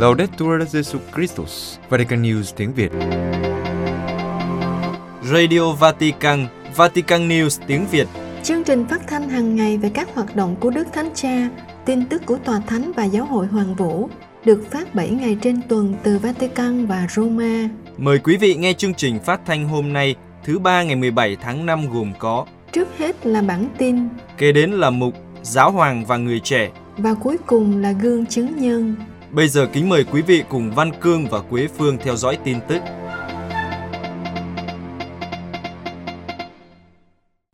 Laudetur Jesu Christus, Vatican News tiếng Việt. Radio Vatican, Vatican News tiếng Việt. Chương trình phát thanh hàng ngày về các hoạt động của Đức Thánh Cha, tin tức của Tòa Thánh và Giáo hội Hoàng Vũ được phát 7 ngày trên tuần từ Vatican và Roma. Mời quý vị nghe chương trình phát thanh hôm nay, thứ ba ngày 17 tháng 5 gồm có Trước hết là bản tin Kế đến là mục Giáo hoàng và người trẻ. và cuối cùng là gương chứng nhân. Bây giờ kính mời quý vị cùng Văn Cương và Quế Phương theo dõi tin tức.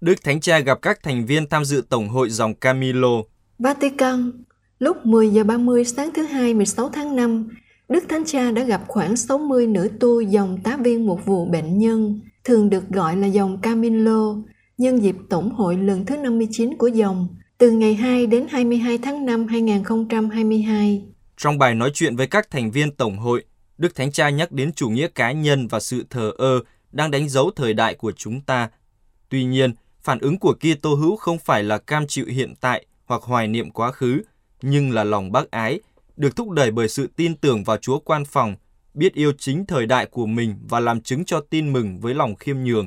Đức Thánh Cha gặp các thành viên tham dự Tổng hội dòng Camilo. Vatican, lúc 10 giờ 30 sáng thứ Hai 16 tháng 5, Đức Thánh Cha đã gặp khoảng 60 nữ tu dòng tá viên một vụ bệnh nhân, thường được gọi là dòng Camilo, nhân dịp Tổng hội lần thứ 59 của dòng, từ ngày 2 đến 22 tháng 5 2022. Trong bài nói chuyện với các thành viên Tổng hội, Đức Thánh Cha nhắc đến chủ nghĩa cá nhân và sự thờ ơ đang đánh dấu thời đại của chúng ta. Tuy nhiên, phản ứng của Kitô hữu không phải là cam chịu hiện tại hoặc hoài niệm quá khứ, nhưng là lòng bác ái, được thúc đẩy bởi sự tin tưởng vào Chúa quan phòng, biết yêu chính thời đại của mình và làm chứng cho tin mừng với lòng khiêm nhường.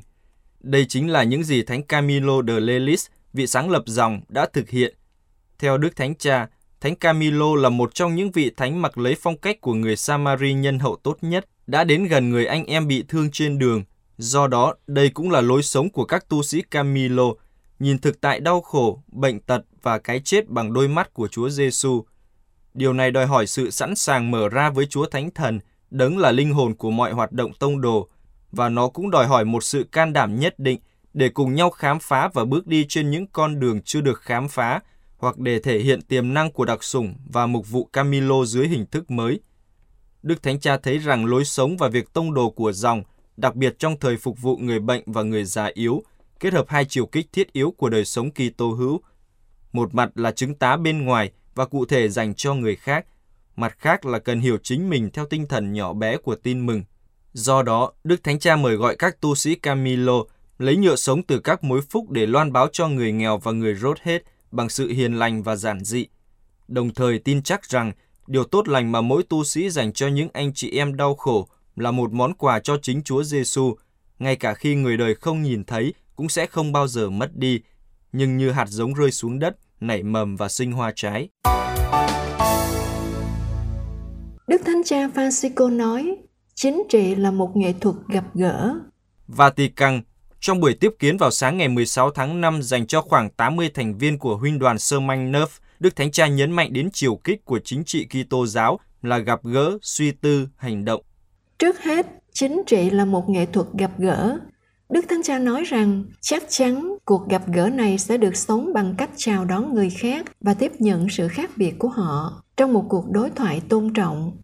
Đây chính là những gì Thánh Camilo de Lelis, vị sáng lập dòng, đã thực hiện. Theo Đức Thánh Cha, Thánh Camilo là một trong những vị thánh mặc lấy phong cách của người Samari nhân hậu tốt nhất, đã đến gần người anh em bị thương trên đường. Do đó, đây cũng là lối sống của các tu sĩ Camilo, nhìn thực tại đau khổ, bệnh tật và cái chết bằng đôi mắt của Chúa Giêsu. Điều này đòi hỏi sự sẵn sàng mở ra với Chúa Thánh Thần, đấng là linh hồn của mọi hoạt động tông đồ, và nó cũng đòi hỏi một sự can đảm nhất định để cùng nhau khám phá và bước đi trên những con đường chưa được khám phá, hoặc để thể hiện tiềm năng của đặc sủng và mục vụ Camilo dưới hình thức mới. Đức Thánh Cha thấy rằng lối sống và việc tông đồ của dòng, đặc biệt trong thời phục vụ người bệnh và người già yếu, kết hợp hai chiều kích thiết yếu của đời sống Kitô hữu. Một mặt là chứng tá bên ngoài và cụ thể dành cho người khác, mặt khác là cần hiểu chính mình theo tinh thần nhỏ bé của tin mừng. Do đó, Đức Thánh Cha mời gọi các tu sĩ Camilo lấy nhựa sống từ các mối phúc để loan báo cho người nghèo và người rốt hết bằng sự hiền lành và giản dị. Đồng thời tin chắc rằng điều tốt lành mà mỗi tu sĩ dành cho những anh chị em đau khổ là một món quà cho chính Chúa Giêsu, ngay cả khi người đời không nhìn thấy cũng sẽ không bao giờ mất đi, nhưng như hạt giống rơi xuống đất, nảy mầm và sinh hoa trái. Đức Thánh Cha Francisco nói, chính trị là một nghệ thuật gặp gỡ. Vatican trong buổi tiếp kiến vào sáng ngày 16 tháng 5 dành cho khoảng 80 thành viên của huynh đoàn Sơ Manh Nerf, Đức Thánh Cha nhấn mạnh đến chiều kích của chính trị Kitô giáo là gặp gỡ, suy tư, hành động. Trước hết, chính trị là một nghệ thuật gặp gỡ. Đức Thánh Cha nói rằng chắc chắn cuộc gặp gỡ này sẽ được sống bằng cách chào đón người khác và tiếp nhận sự khác biệt của họ trong một cuộc đối thoại tôn trọng.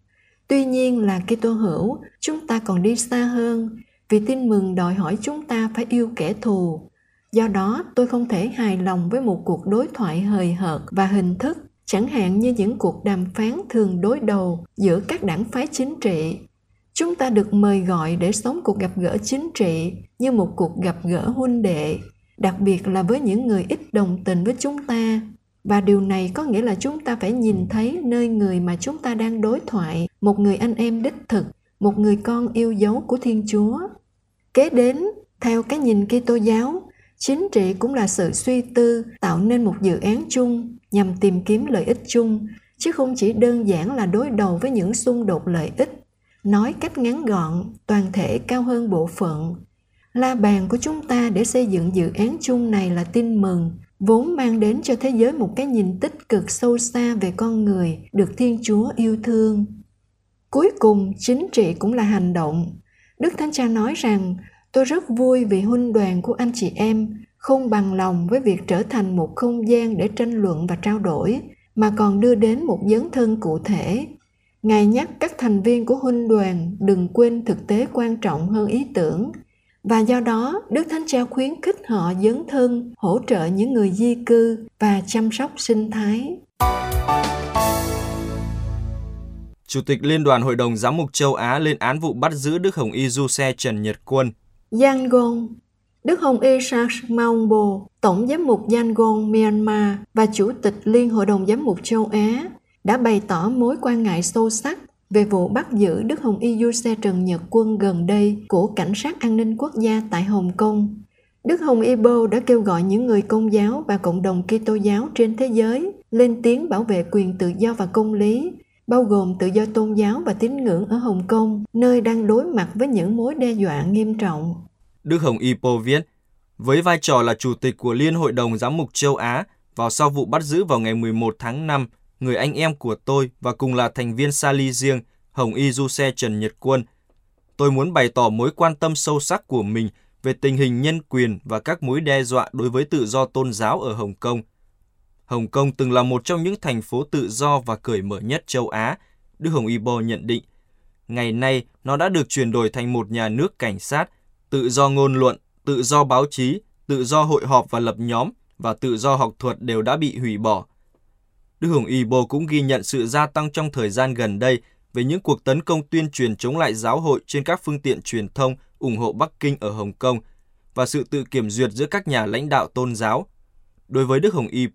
Tuy nhiên là Kitô hữu, chúng ta còn đi xa hơn vì tin mừng đòi hỏi chúng ta phải yêu kẻ thù. Do đó, tôi không thể hài lòng với một cuộc đối thoại hời hợt và hình thức, chẳng hạn như những cuộc đàm phán thường đối đầu giữa các đảng phái chính trị. Chúng ta được mời gọi để sống cuộc gặp gỡ chính trị như một cuộc gặp gỡ huynh đệ, đặc biệt là với những người ít đồng tình với chúng ta. Và điều này có nghĩa là chúng ta phải nhìn thấy nơi người mà chúng ta đang đối thoại, một người anh em đích thực, một người con yêu dấu của Thiên Chúa. Kế đến, theo cái nhìn Kitô giáo, chính trị cũng là sự suy tư tạo nên một dự án chung nhằm tìm kiếm lợi ích chung, chứ không chỉ đơn giản là đối đầu với những xung đột lợi ích. Nói cách ngắn gọn, toàn thể cao hơn bộ phận. La bàn của chúng ta để xây dựng dự án chung này là tin mừng, vốn mang đến cho thế giới một cái nhìn tích cực sâu xa về con người được Thiên Chúa yêu thương. Cuối cùng, chính trị cũng là hành động. Đức Thánh Cha nói rằng, tôi rất vui vì huynh đoàn của anh chị em không bằng lòng với việc trở thành một không gian để tranh luận và trao đổi, mà còn đưa đến một dấn thân cụ thể. Ngài nhắc các thành viên của huynh đoàn đừng quên thực tế quan trọng hơn ý tưởng, và do đó Đức Thánh Cha khuyến khích họ dấn thân, hỗ trợ những người di cư và chăm sóc sinh thái. Chủ tịch Liên đoàn Hội đồng Giám mục châu Á lên án vụ bắt giữ Đức Hồng Y Du Xe Trần Nhật Quân. Yangon Đức Hồng Y Sars Maungbo, Tổng giám mục Yangon Myanmar và Chủ tịch Liên Hội đồng Giám mục châu Á đã bày tỏ mối quan ngại sâu sắc về vụ bắt giữ Đức Hồng Y Du Xe Trần Nhật Quân gần đây của Cảnh sát An ninh Quốc gia tại Hồng Kông. Đức Hồng Y Bo đã kêu gọi những người công giáo và cộng đồng Kitô giáo trên thế giới lên tiếng bảo vệ quyền tự do và công lý, bao gồm tự do tôn giáo và tín ngưỡng ở Hồng Kông, nơi đang đối mặt với những mối đe dọa nghiêm trọng. Đức Hồng Y Po viết, với vai trò là chủ tịch của Liên Hội đồng Giám mục châu Á, vào sau vụ bắt giữ vào ngày 11 tháng 5, người anh em của tôi và cùng là thành viên Sali riêng, Hồng Y Du Xe Trần Nhật Quân. Tôi muốn bày tỏ mối quan tâm sâu sắc của mình về tình hình nhân quyền và các mối đe dọa đối với tự do tôn giáo ở Hồng Kông. Hồng Kông từng là một trong những thành phố tự do và cởi mở nhất châu Á, Đức Hồng Y Bo nhận định. Ngày nay, nó đã được chuyển đổi thành một nhà nước cảnh sát, tự do ngôn luận, tự do báo chí, tự do hội họp và lập nhóm và tự do học thuật đều đã bị hủy bỏ. Đức Hồng Y Bo cũng ghi nhận sự gia tăng trong thời gian gần đây về những cuộc tấn công tuyên truyền chống lại giáo hội trên các phương tiện truyền thông ủng hộ Bắc Kinh ở Hồng Kông và sự tự kiểm duyệt giữa các nhà lãnh đạo tôn giáo. Đối với Đức Hồng Y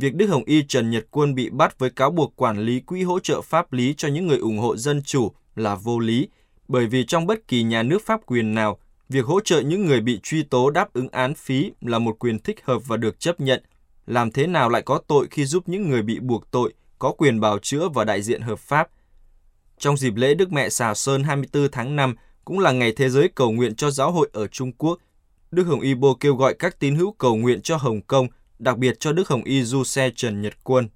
việc Đức Hồng Y Trần Nhật Quân bị bắt với cáo buộc quản lý quỹ hỗ trợ pháp lý cho những người ủng hộ dân chủ là vô lý, bởi vì trong bất kỳ nhà nước pháp quyền nào, việc hỗ trợ những người bị truy tố đáp ứng án phí là một quyền thích hợp và được chấp nhận. Làm thế nào lại có tội khi giúp những người bị buộc tội có quyền bào chữa và đại diện hợp pháp? Trong dịp lễ Đức Mẹ Xà Sơn 24 tháng 5, cũng là ngày thế giới cầu nguyện cho giáo hội ở Trung Quốc, Đức Hồng Y Bô kêu gọi các tín hữu cầu nguyện cho Hồng Kông, đặc biệt cho Đức Hồng Y Du Xe Trần Nhật Quân.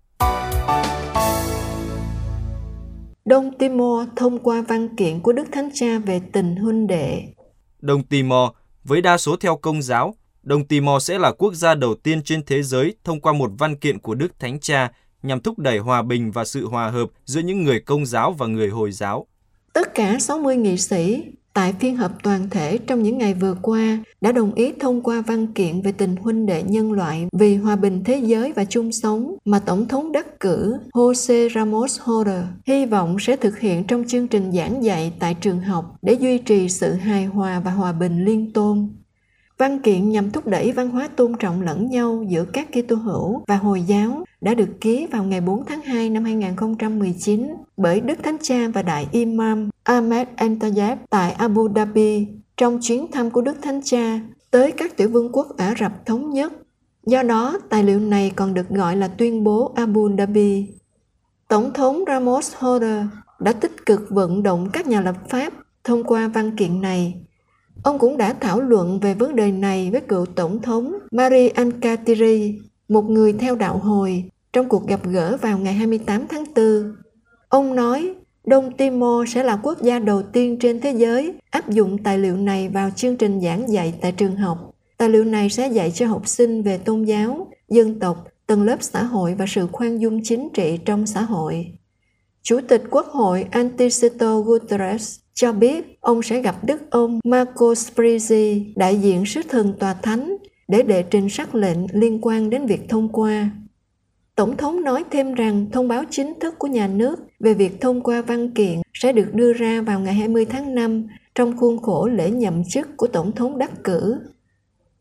Đông Timor thông qua văn kiện của Đức Thánh Cha về tình huynh đệ. Đông Timor, với đa số theo công giáo, Đông Timor sẽ là quốc gia đầu tiên trên thế giới thông qua một văn kiện của Đức Thánh Cha nhằm thúc đẩy hòa bình và sự hòa hợp giữa những người công giáo và người Hồi giáo. Tất cả 60 nghị sĩ tại phiên họp toàn thể trong những ngày vừa qua, đã đồng ý thông qua văn kiện về tình huynh đệ nhân loại vì hòa bình thế giới và chung sống mà Tổng thống đắc cử Jose Ramos Horta hy vọng sẽ thực hiện trong chương trình giảng dạy tại trường học để duy trì sự hài hòa và hòa bình liên tôn. Văn kiện nhằm thúc đẩy văn hóa tôn trọng lẫn nhau giữa các Kitô hữu và Hồi giáo đã được ký vào ngày 4 tháng 2 năm 2019 bởi Đức Thánh Cha và Đại Imam Ahmed Antayyab tại Abu Dhabi trong chuyến thăm của Đức Thánh Cha tới các tiểu vương quốc Ả Rập Thống Nhất. Do đó, tài liệu này còn được gọi là tuyên bố Abu Dhabi. Tổng thống Ramos Horta đã tích cực vận động các nhà lập pháp thông qua văn kiện này Ông cũng đã thảo luận về vấn đề này với cựu tổng thống Marie Ancatiri, một người theo đạo hồi, trong cuộc gặp gỡ vào ngày 28 tháng 4. Ông nói, Đông Timor sẽ là quốc gia đầu tiên trên thế giới áp dụng tài liệu này vào chương trình giảng dạy tại trường học. Tài liệu này sẽ dạy cho học sinh về tôn giáo, dân tộc, tầng lớp xã hội và sự khoan dung chính trị trong xã hội. Chủ tịch Quốc hội Anticito Guterres cho biết ông sẽ gặp Đức ông Marco Sprizzi, đại diện sứ thần tòa thánh, để đệ trình sắc lệnh liên quan đến việc thông qua. Tổng thống nói thêm rằng thông báo chính thức của nhà nước về việc thông qua văn kiện sẽ được đưa ra vào ngày 20 tháng 5 trong khuôn khổ lễ nhậm chức của Tổng thống đắc cử.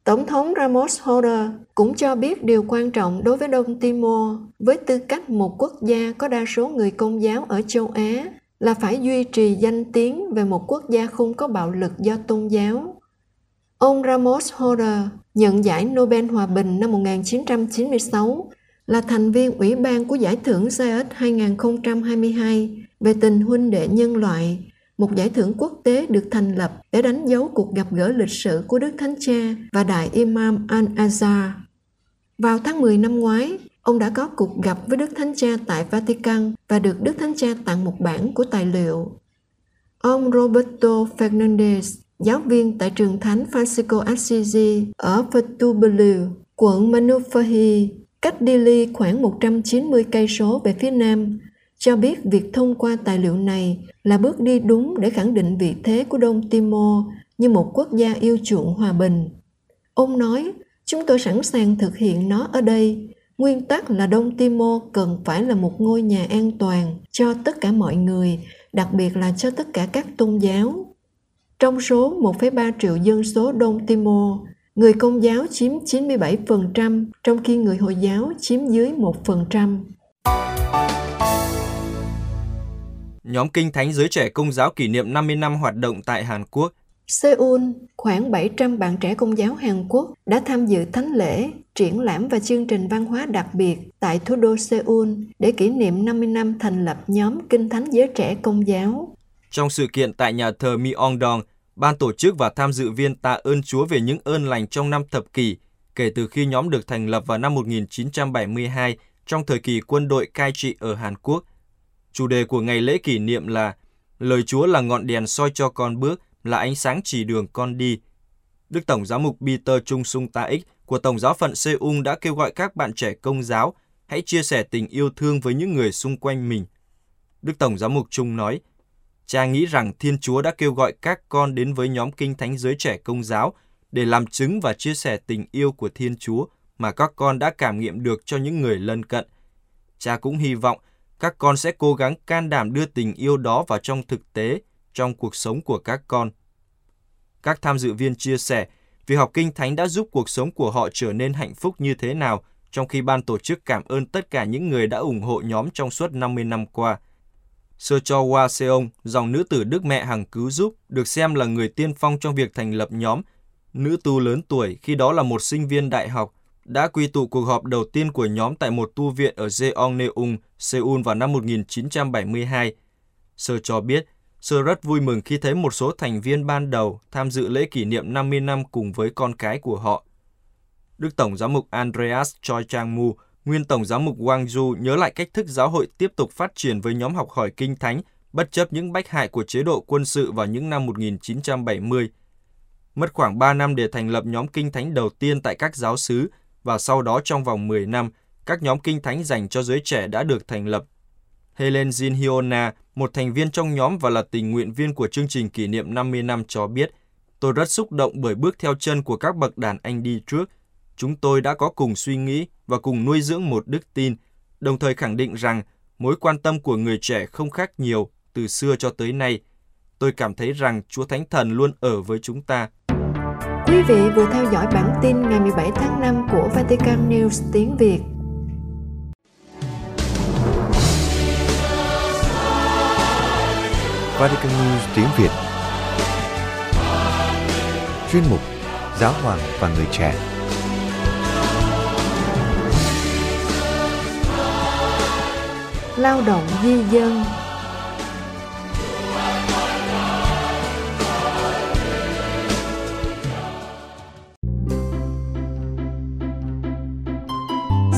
Tổng thống Ramos Horta cũng cho biết điều quan trọng đối với Đông Timor với tư cách một quốc gia có đa số người công giáo ở châu Á là phải duy trì danh tiếng về một quốc gia không có bạo lực do tôn giáo. Ông Ramos Horta nhận giải Nobel Hòa bình năm 1996 là thành viên Ủy ban của Giải thưởng Zayat 2022 về tình huynh đệ nhân loại, một giải thưởng quốc tế được thành lập để đánh dấu cuộc gặp gỡ lịch sử của Đức Thánh Cha và Đại Imam Al-Azhar. Vào tháng 10 năm ngoái, Ông đã có cuộc gặp với Đức Thánh Cha tại Vatican và được Đức Thánh Cha tặng một bản của tài liệu. Ông Roberto Fernandez, giáo viên tại trường thánh Francisco Assisi ở Fatubelu, quận Manufahi, cách Dili khoảng 190 cây số về phía nam, cho biết việc thông qua tài liệu này là bước đi đúng để khẳng định vị thế của Đông Timor như một quốc gia yêu chuộng hòa bình. Ông nói, chúng tôi sẵn sàng thực hiện nó ở đây Nguyên tắc là Đông Timor cần phải là một ngôi nhà an toàn cho tất cả mọi người, đặc biệt là cho tất cả các tôn giáo. Trong số 1,3 triệu dân số Đông Timor, người công giáo chiếm 97%, trong khi người Hồi giáo chiếm dưới 1%. nhóm Kinh Thánh Giới Trẻ Công giáo kỷ niệm 50 năm hoạt động tại Hàn Quốc. Seoul, khoảng 700 bạn trẻ công giáo Hàn Quốc đã tham dự thánh lễ, triển lãm và chương trình văn hóa đặc biệt tại thủ đô Seoul để kỷ niệm 50 năm thành lập nhóm Kinh Thánh Giới Trẻ Công giáo. Trong sự kiện tại nhà thờ Myeongdong, ban tổ chức và tham dự viên tạ ơn Chúa về những ơn lành trong năm thập kỷ kể từ khi nhóm được thành lập vào năm 1972 trong thời kỳ quân đội cai trị ở Hàn Quốc. Chủ đề của ngày lễ kỷ niệm là Lời Chúa là ngọn đèn soi cho con bước, là ánh sáng chỉ đường con đi. Đức Tổng giám mục Peter Chung Sung Ta Ích của Tổng giáo phận Seoul đã kêu gọi các bạn trẻ công giáo hãy chia sẻ tình yêu thương với những người xung quanh mình. Đức Tổng giám mục Chung nói, Cha nghĩ rằng Thiên Chúa đã kêu gọi các con đến với nhóm kinh thánh giới trẻ công giáo để làm chứng và chia sẻ tình yêu của Thiên Chúa mà các con đã cảm nghiệm được cho những người lân cận. Cha cũng hy vọng các con sẽ cố gắng can đảm đưa tình yêu đó vào trong thực tế, trong cuộc sống của các con. Các tham dự viên chia sẻ, việc học kinh thánh đã giúp cuộc sống của họ trở nên hạnh phúc như thế nào, trong khi ban tổ chức cảm ơn tất cả những người đã ủng hộ nhóm trong suốt 50 năm qua. Sơ Cho Wa Seong, dòng nữ tử Đức Mẹ Hằng Cứu Giúp, được xem là người tiên phong trong việc thành lập nhóm. Nữ tu lớn tuổi, khi đó là một sinh viên đại học, đã quy tụ cuộc họp đầu tiên của nhóm tại một tu viện ở Jeonneung, Seoul vào năm 1972. Sơ cho biết, Sơ rất vui mừng khi thấy một số thành viên ban đầu tham dự lễ kỷ niệm 50 năm cùng với con cái của họ. Đức Tổng giám mục Andreas Choi Chang Mu, nguyên Tổng giám mục Wang Du nhớ lại cách thức giáo hội tiếp tục phát triển với nhóm học hỏi kinh thánh, bất chấp những bách hại của chế độ quân sự vào những năm 1970. Mất khoảng 3 năm để thành lập nhóm kinh thánh đầu tiên tại các giáo xứ, và sau đó trong vòng 10 năm, các nhóm kinh thánh dành cho giới trẻ đã được thành lập. Helen Jin Hyona, một thành viên trong nhóm và là tình nguyện viên của chương trình kỷ niệm 50 năm cho biết, tôi rất xúc động bởi bước theo chân của các bậc đàn anh đi trước. Chúng tôi đã có cùng suy nghĩ và cùng nuôi dưỡng một đức tin, đồng thời khẳng định rằng mối quan tâm của người trẻ không khác nhiều từ xưa cho tới nay. Tôi cảm thấy rằng Chúa Thánh Thần luôn ở với chúng ta. Quý vị vừa theo dõi bản tin ngày 17 tháng 5 của Vatican News tiếng Việt. Vatican News tiếng Việt. Chuyên mục Giáo hoàng và người trẻ. Lao động di dân.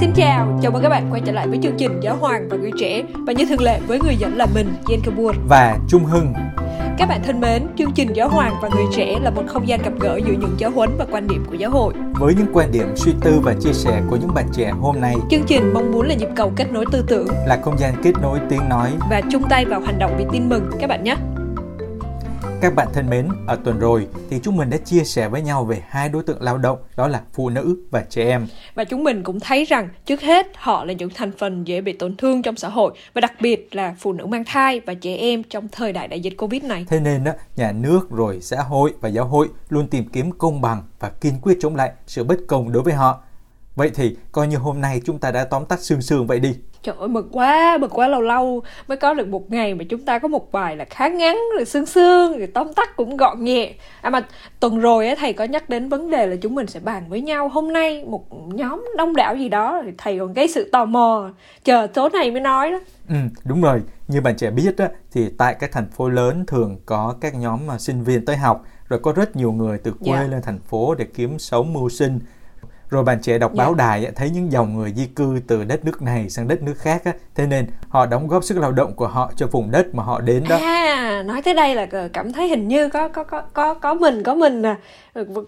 Xin chào, chào mừng các bạn quay trở lại với chương trình Giáo Hoàng và Người Trẻ. Và như thường lệ với người dẫn là mình, Jen Kabur và Trung Hưng. Các bạn thân mến, chương trình Giáo Hoàng và Người Trẻ là một không gian gặp gỡ giữa những giáo huấn và quan điểm của giáo hội. Với những quan điểm suy tư và chia sẻ của những bạn trẻ hôm nay. Chương trình mong muốn là nhịp cầu kết nối tư tưởng. Là không gian kết nối tiếng nói. và chung tay vào hành động vì tin mừng. Các bạn nhé Các bạn thân mến, ở tuần rồi thì chúng mình đã chia sẻ với nhau về hai đối tượng lao động đó là phụ nữ và trẻ em. Và chúng mình cũng thấy rằng trước hết họ là những thành phần dễ bị tổn thương trong xã hội Và đặc biệt là phụ nữ mang thai và trẻ em trong thời đại đại dịch Covid này Thế nên đó, nhà nước rồi xã hội và giáo hội luôn tìm kiếm công bằng và kiên quyết chống lại sự bất công đối với họ. Vậy thì coi như hôm nay chúng ta đã tóm tắt sương sương vậy đi. Trời ơi mực quá, mực quá lâu lâu mới có được một ngày mà chúng ta có một bài là khá ngắn rồi sương sương rồi tóm tắt cũng gọn nhẹ. À mà tuần rồi á thầy có nhắc đến vấn đề là chúng mình sẽ bàn với nhau hôm nay một nhóm đông đảo gì đó thì thầy còn gây sự tò mò chờ tối nay mới nói đó. Ừ, đúng rồi. Như bạn trẻ biết á, thì tại các thành phố lớn thường có các nhóm mà sinh viên tới học, rồi có rất nhiều người từ quê Dạ. lên thành phố để kiếm sống mưu sinh. Rồi bạn trẻ đọc Dạ. báo đài thấy những dòng người di cư từ đất nước này sang đất nước khác á, thế nên họ đóng góp sức lao động của họ cho vùng đất mà họ đến đó. À, nói tới đây là cảm thấy hình như có có có có có mình có mình nè.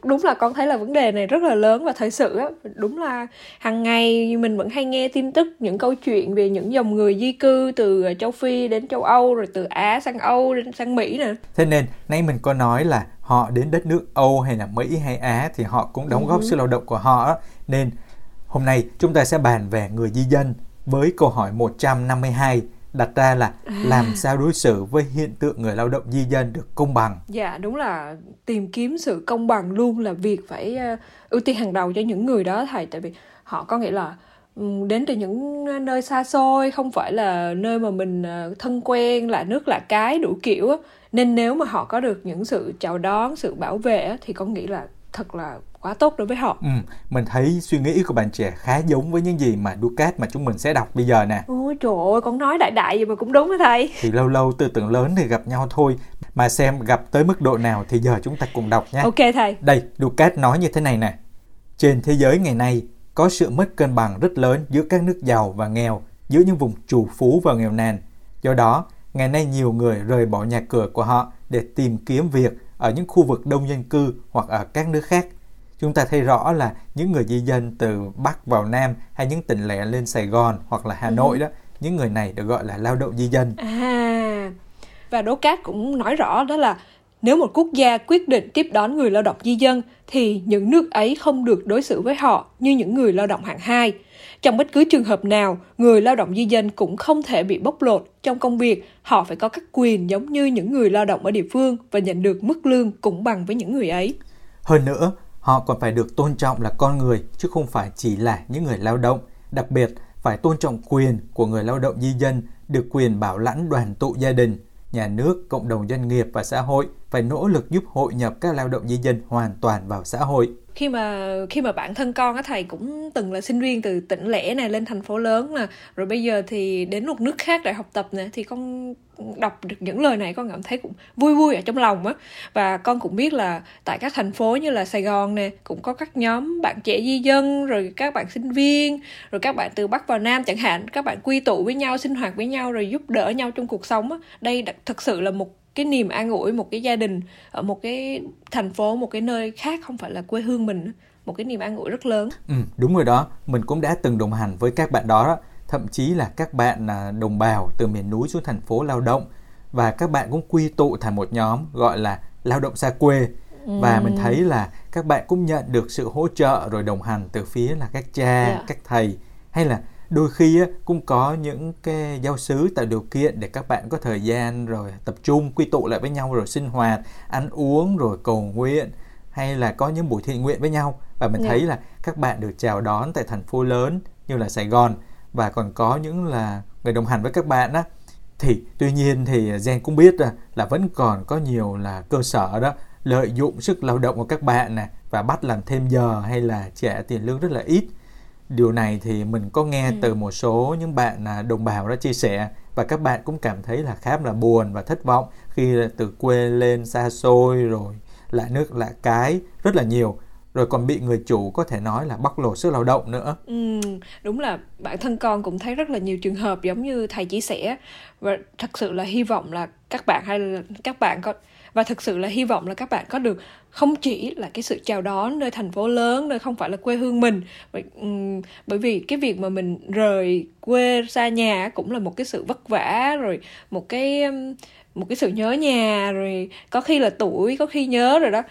Đúng là con thấy là vấn đề này rất là lớn và thời sự á. Đúng là hàng ngày mình vẫn hay nghe tin tức những câu chuyện về những dòng người di cư từ châu Phi đến châu Âu rồi từ Á sang Âu đến sang Mỹ nè. Thế nên nay mình có nói là họ đến đất nước Âu hay là Mỹ hay Á thì họ cũng đóng góp sức lao động của họ. Nên hôm nay chúng ta sẽ bàn về người di dân với câu hỏi 152 đặt ra là làm sao đối xử với hiện tượng người lao động di dân được công bằng. Dạ đúng là tìm kiếm sự công bằng luôn là việc phải ờ, ưu tiên hàng đầu cho những người đó thầy. Tại vì họ có nghĩa là ừ, đến từ những nơi xa xôi không phải là nơi mà mình ờ, thân quen lạ nước lạ cái đủ kiểu nên nếu mà họ có được những sự chào đón sự bảo vệ thì con nghĩ là thật là quá tốt đối với họ. Ừ, mình thấy suy nghĩ của bạn trẻ khá giống với những gì mà Ducat mà chúng mình sẽ đọc bây giờ nè. Ôi trời ơi, con nói đại đại gì mà cũng đúng đó thầy. Thì lâu lâu tư tưởng lớn thì gặp nhau thôi, mà xem gặp tới mức độ nào thì giờ chúng ta cùng đọc nhé. Ok thầy. Đây, Ducat nói như thế này nè. Trên thế giới ngày nay, có sự mất cân bằng rất lớn giữa các nước giàu và nghèo, giữa những vùng trù phú và nghèo nàn. Do đó, ngày nay nhiều người rời bỏ nhà cửa của họ để tìm kiếm việc ở những khu vực đông dân cư hoặc ở các nước khác. Chúng ta thấy rõ là những người di dân từ Bắc vào Nam hay những tỉnh lẻ lên Sài Gòn hoặc là Hà Nội đó, những người này được gọi là lao động di dân. À, và Đỗ Cát cũng nói rõ đó là nếu một quốc gia quyết định tiếp đón người lao động di dân thì những nước ấy không được đối xử với họ như những người lao động hạng hai. Trong bất cứ trường hợp nào, người lao động di dân cũng không thể bị bóc lột trong công việc, họ phải có các quyền giống như những người lao động ở địa phương và nhận được mức lương cũng bằng với những người ấy. Hơn nữa, họ còn phải được tôn trọng là con người chứ không phải chỉ là những người lao động. Đặc biệt, phải tôn trọng quyền của người lao động di dân, được quyền bảo lãnh đoàn tụ gia đình, nhà nước, cộng đồng doanh nghiệp và xã hội phải nỗ lực giúp hội nhập các lao động di dân hoàn toàn vào xã hội khi mà khi mà bản thân con á thầy cũng từng là sinh viên từ tỉnh lẻ này lên thành phố lớn mà. Rồi bây giờ thì đến một nước khác để học tập nè, thì con đọc được những lời này con cảm thấy cũng vui vui ở trong lòng á. Và con cũng biết là tại các thành phố như là Sài Gòn nè, cũng có các nhóm bạn trẻ di dân, rồi các bạn sinh viên, rồi các bạn từ Bắc vào Nam chẳng hạn, các bạn quy tụ với nhau, sinh hoạt với nhau, rồi giúp đỡ nhau trong cuộc sống á. Đây thực sự là một cái niềm an ủi một cái gia đình ở một cái thành phố một cái nơi khác không phải là quê hương mình một cái niềm an ủi rất lớn. Ừ, đúng rồi đó. Mình cũng đã từng đồng hành với các bạn đó, đó. Thậm chí là các bạn à, đồng bào từ miền núi xuống thành phố lao động. Và các bạn cũng quy tụ thành một nhóm gọi là lao động xa quê. Và mình thấy là các bạn cũng nhận được sự hỗ trợ rồi đồng hành từ phía là các cha, yeah. Dạ. các thầy hay là đôi khi cũng có những cái giáo sứ tạo điều kiện để các bạn có thời gian rồi tập trung quy tụ lại với nhau rồi sinh hoạt ăn uống rồi cầu nguyện hay là có những buổi thiện nguyện với nhau. Và mình yeah. thấy là các bạn được chào đón tại thành phố lớn như là Sài Gòn. Và còn có những là người đồng hành với các bạn á. Thì tuy nhiên thì Gen cũng biết là vẫn còn có nhiều là cơ sở đó lợi dụng sức lao động của các bạn nè và bắt làm thêm giờ hay là trả tiền lương rất là ít điều này thì mình có nghe ừ. từ một số những bạn à, đồng bào đã chia sẻ và các bạn cũng cảm thấy là khá là buồn và thất vọng khi từ quê lên xa xôi rồi lạ nước lạ cái rất là nhiều rồi còn bị người chủ có thể nói là bóc lột sức lao động nữa. Ừ, đúng là bản thân con cũng thấy rất là nhiều trường hợp giống như thầy chia sẻ và thật sự là hy vọng là các bạn hay là các bạn có và thực sự là hy vọng là các bạn có được không chỉ là cái sự chào đón nơi thành phố lớn nơi không phải là quê hương mình bởi, um, bởi vì cái việc mà mình rời quê xa nhà cũng là một cái sự vất vả rồi một cái một cái sự nhớ nhà rồi có khi là tuổi có khi nhớ rồi đó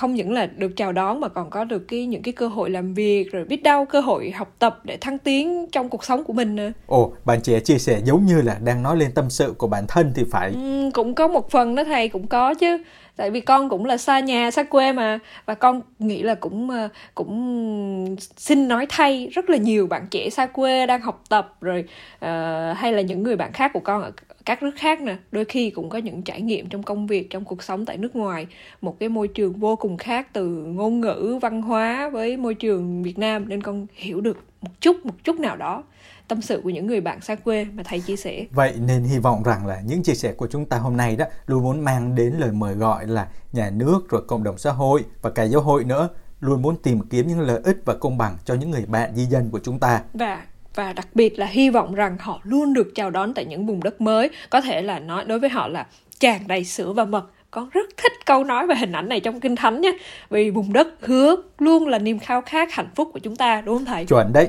không những là được chào đón mà còn có được cái những cái cơ hội làm việc rồi biết đâu cơ hội học tập để thăng tiến trong cuộc sống của mình nữa. Ồ, bạn trẻ chia sẻ giống như là đang nói lên tâm sự của bản thân thì phải. Ừ, cũng có một phần đó thầy cũng có chứ tại vì con cũng là xa nhà xa quê mà và con nghĩ là cũng ờ, cũng xin nói thay rất là nhiều bạn trẻ xa quê đang học tập rồi uh, hay là những người bạn khác của con ở các nước khác nè đôi khi cũng có những trải nghiệm trong công việc trong cuộc sống tại nước ngoài một cái môi trường vô cùng khác từ ngôn ngữ văn hóa với môi trường việt nam nên con hiểu được một chút một chút nào đó tâm sự của những người bạn xa quê mà thầy chia sẻ. Vậy nên hy vọng rằng là những chia sẻ của chúng ta hôm nay đó luôn muốn mang đến lời mời gọi là nhà nước rồi cộng đồng xã hội và cả giáo hội nữa luôn muốn tìm kiếm những lợi ích và công bằng cho những người bạn di dân của chúng ta. Và và đặc biệt là hy vọng rằng họ luôn được chào đón tại những vùng đất mới. Có thể là nói đối với họ là tràn đầy sữa và mật. Con rất thích câu nói và hình ảnh này trong kinh thánh nhé. Vì vùng đất hứa luôn là niềm khao khát hạnh phúc của chúng ta, đúng không thầy? Chuẩn đấy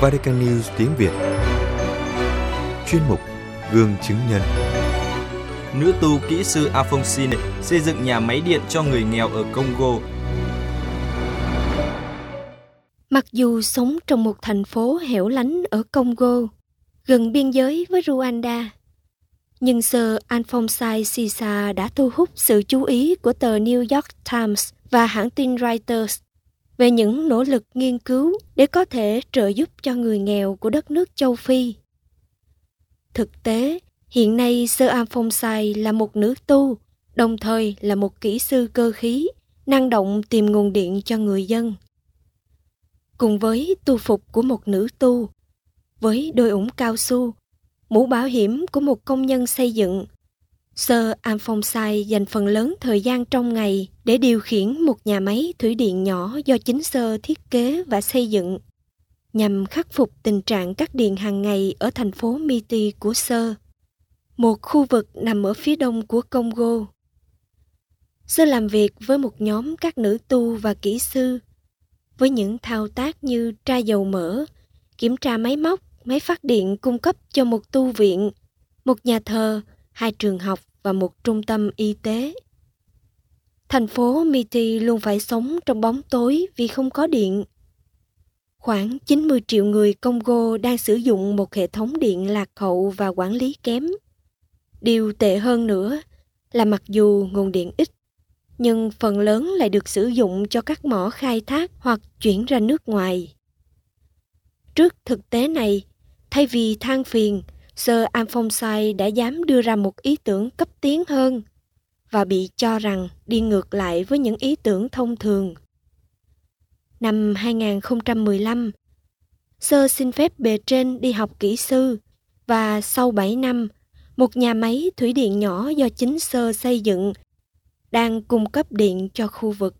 Vatican News tiếng Việt. Chuyên mục Gương chứng nhân. Nữ tu kỹ sư Alphonsine xây dựng nhà máy điện cho người nghèo ở Congo. Mặc dù sống trong một thành phố hẻo lánh ở Congo, gần biên giới với Rwanda, nhưng Sir Alphonse Sisa đã thu hút sự chú ý của tờ New York Times và hãng tin Reuters về những nỗ lực nghiên cứu để có thể trợ giúp cho người nghèo của đất nước châu Phi. Thực tế, hiện nay Sir Alphonse là một nữ tu, đồng thời là một kỹ sư cơ khí, năng động tìm nguồn điện cho người dân. Cùng với tu phục của một nữ tu, với đôi ủng cao su, mũ bảo hiểm của một công nhân xây dựng Sơ Amphonsai dành phần lớn thời gian trong ngày để điều khiển một nhà máy thủy điện nhỏ do chính sơ thiết kế và xây dựng, nhằm khắc phục tình trạng cắt điện hàng ngày ở thành phố Miti của sơ một khu vực nằm ở phía đông của Congo. sơ làm việc với một nhóm các nữ tu và kỹ sư, với những thao tác như tra dầu mỡ, kiểm tra máy móc, máy phát điện cung cấp cho một tu viện, một nhà thờ, hai trường học và một trung tâm y tế. Thành phố Miti luôn phải sống trong bóng tối vì không có điện. Khoảng 90 triệu người Congo đang sử dụng một hệ thống điện lạc hậu và quản lý kém. Điều tệ hơn nữa là mặc dù nguồn điện ít, nhưng phần lớn lại được sử dụng cho các mỏ khai thác hoặc chuyển ra nước ngoài. Trước thực tế này, thay vì than phiền, Sir Amphonsai đã dám đưa ra một ý tưởng cấp tiến hơn và bị cho rằng đi ngược lại với những ý tưởng thông thường. Năm 2015, Sơ xin phép bề trên đi học kỹ sư và sau 7 năm, một nhà máy thủy điện nhỏ do chính Sơ xây dựng đang cung cấp điện cho khu vực.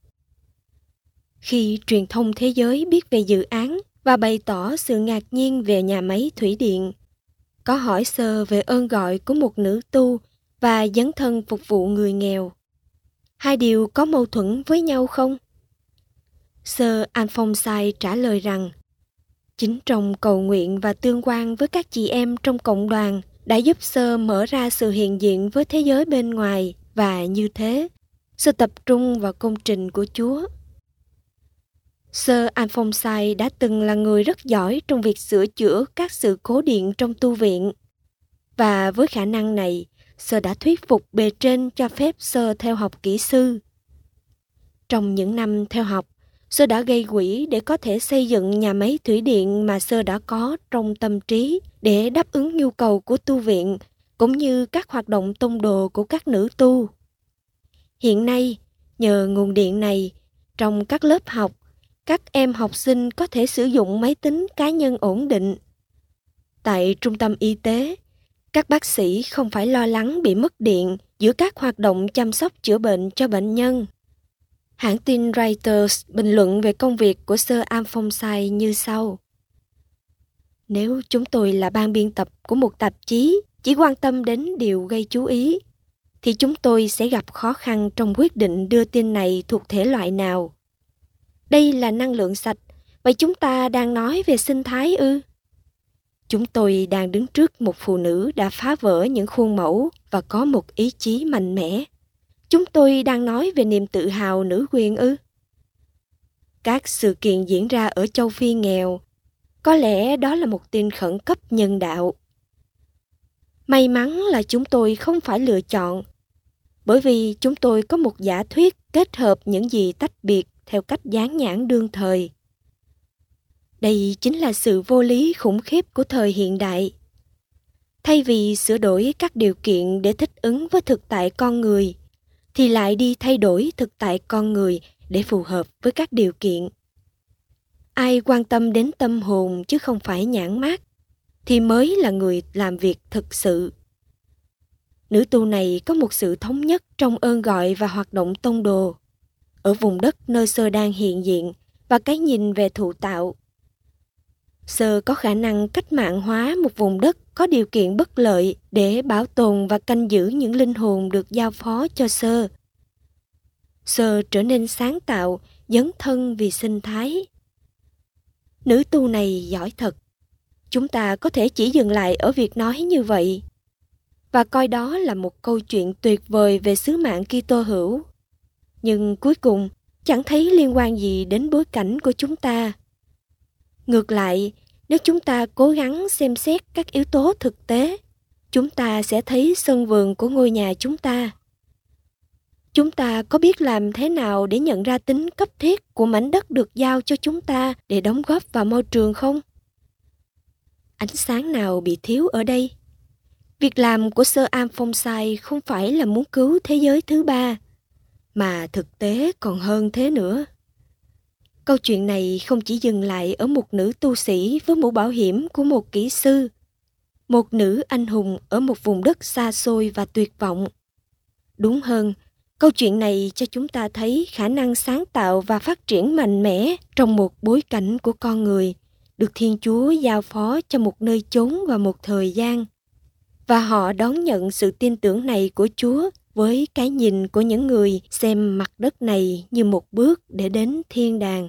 Khi truyền thông thế giới biết về dự án và bày tỏ sự ngạc nhiên về nhà máy thủy điện, có hỏi sơ về ơn gọi của một nữ tu và dấn thân phục vụ người nghèo. Hai điều có mâu thuẫn với nhau không? Sơ Alphonse trả lời rằng, chính trong cầu nguyện và tương quan với các chị em trong cộng đoàn đã giúp sơ mở ra sự hiện diện với thế giới bên ngoài và như thế, sơ tập trung vào công trình của Chúa. Sơ Alphonse đã từng là người rất giỏi trong việc sửa chữa các sự cố điện trong tu viện. Và với khả năng này, sơ đã thuyết phục bề trên cho phép sơ theo học kỹ sư. Trong những năm theo học, sơ đã gây quỹ để có thể xây dựng nhà máy thủy điện mà sơ đã có trong tâm trí để đáp ứng nhu cầu của tu viện, cũng như các hoạt động tông đồ của các nữ tu. Hiện nay, nhờ nguồn điện này, trong các lớp học, các em học sinh có thể sử dụng máy tính cá nhân ổn định. Tại trung tâm y tế, các bác sĩ không phải lo lắng bị mất điện giữa các hoạt động chăm sóc chữa bệnh cho bệnh nhân. Hãng tin Reuters bình luận về công việc của Sir amphonsai như sau. Nếu chúng tôi là ban biên tập của một tạp chí chỉ quan tâm đến điều gây chú ý, thì chúng tôi sẽ gặp khó khăn trong quyết định đưa tin này thuộc thể loại nào. Đây là năng lượng sạch, vậy chúng ta đang nói về sinh thái ư? Chúng tôi đang đứng trước một phụ nữ đã phá vỡ những khuôn mẫu và có một ý chí mạnh mẽ. Chúng tôi đang nói về niềm tự hào nữ quyền ư? Các sự kiện diễn ra ở châu Phi nghèo, có lẽ đó là một tin khẩn cấp nhân đạo. May mắn là chúng tôi không phải lựa chọn, bởi vì chúng tôi có một giả thuyết kết hợp những gì tách biệt theo cách dán nhãn đương thời. Đây chính là sự vô lý khủng khiếp của thời hiện đại. Thay vì sửa đổi các điều kiện để thích ứng với thực tại con người, thì lại đi thay đổi thực tại con người để phù hợp với các điều kiện. Ai quan tâm đến tâm hồn chứ không phải nhãn mát, thì mới là người làm việc thực sự. Nữ tu này có một sự thống nhất trong ơn gọi và hoạt động tông đồ ở vùng đất nơi sơ đang hiện diện và cái nhìn về thụ tạo. Sơ có khả năng cách mạng hóa một vùng đất có điều kiện bất lợi để bảo tồn và canh giữ những linh hồn được giao phó cho sơ. Sơ trở nên sáng tạo, dấn thân vì sinh thái. Nữ tu này giỏi thật, chúng ta có thể chỉ dừng lại ở việc nói như vậy và coi đó là một câu chuyện tuyệt vời về sứ mạng Kitô hữu. Nhưng cuối cùng chẳng thấy liên quan gì đến bối cảnh của chúng ta. Ngược lại, nếu chúng ta cố gắng xem xét các yếu tố thực tế, chúng ta sẽ thấy sân vườn của ngôi nhà chúng ta. Chúng ta có biết làm thế nào để nhận ra tính cấp thiết của mảnh đất được giao cho chúng ta để đóng góp vào môi trường không? Ánh sáng nào bị thiếu ở đây? Việc làm của Sir sai không phải là muốn cứu thế giới thứ ba, mà thực tế còn hơn thế nữa. Câu chuyện này không chỉ dừng lại ở một nữ tu sĩ với mũ bảo hiểm của một kỹ sư, một nữ anh hùng ở một vùng đất xa xôi và tuyệt vọng. Đúng hơn, câu chuyện này cho chúng ta thấy khả năng sáng tạo và phát triển mạnh mẽ trong một bối cảnh của con người, được Thiên Chúa giao phó cho một nơi chốn và một thời gian. Và họ đón nhận sự tin tưởng này của Chúa với cái nhìn của những người xem mặt đất này như một bước để đến thiên đàng.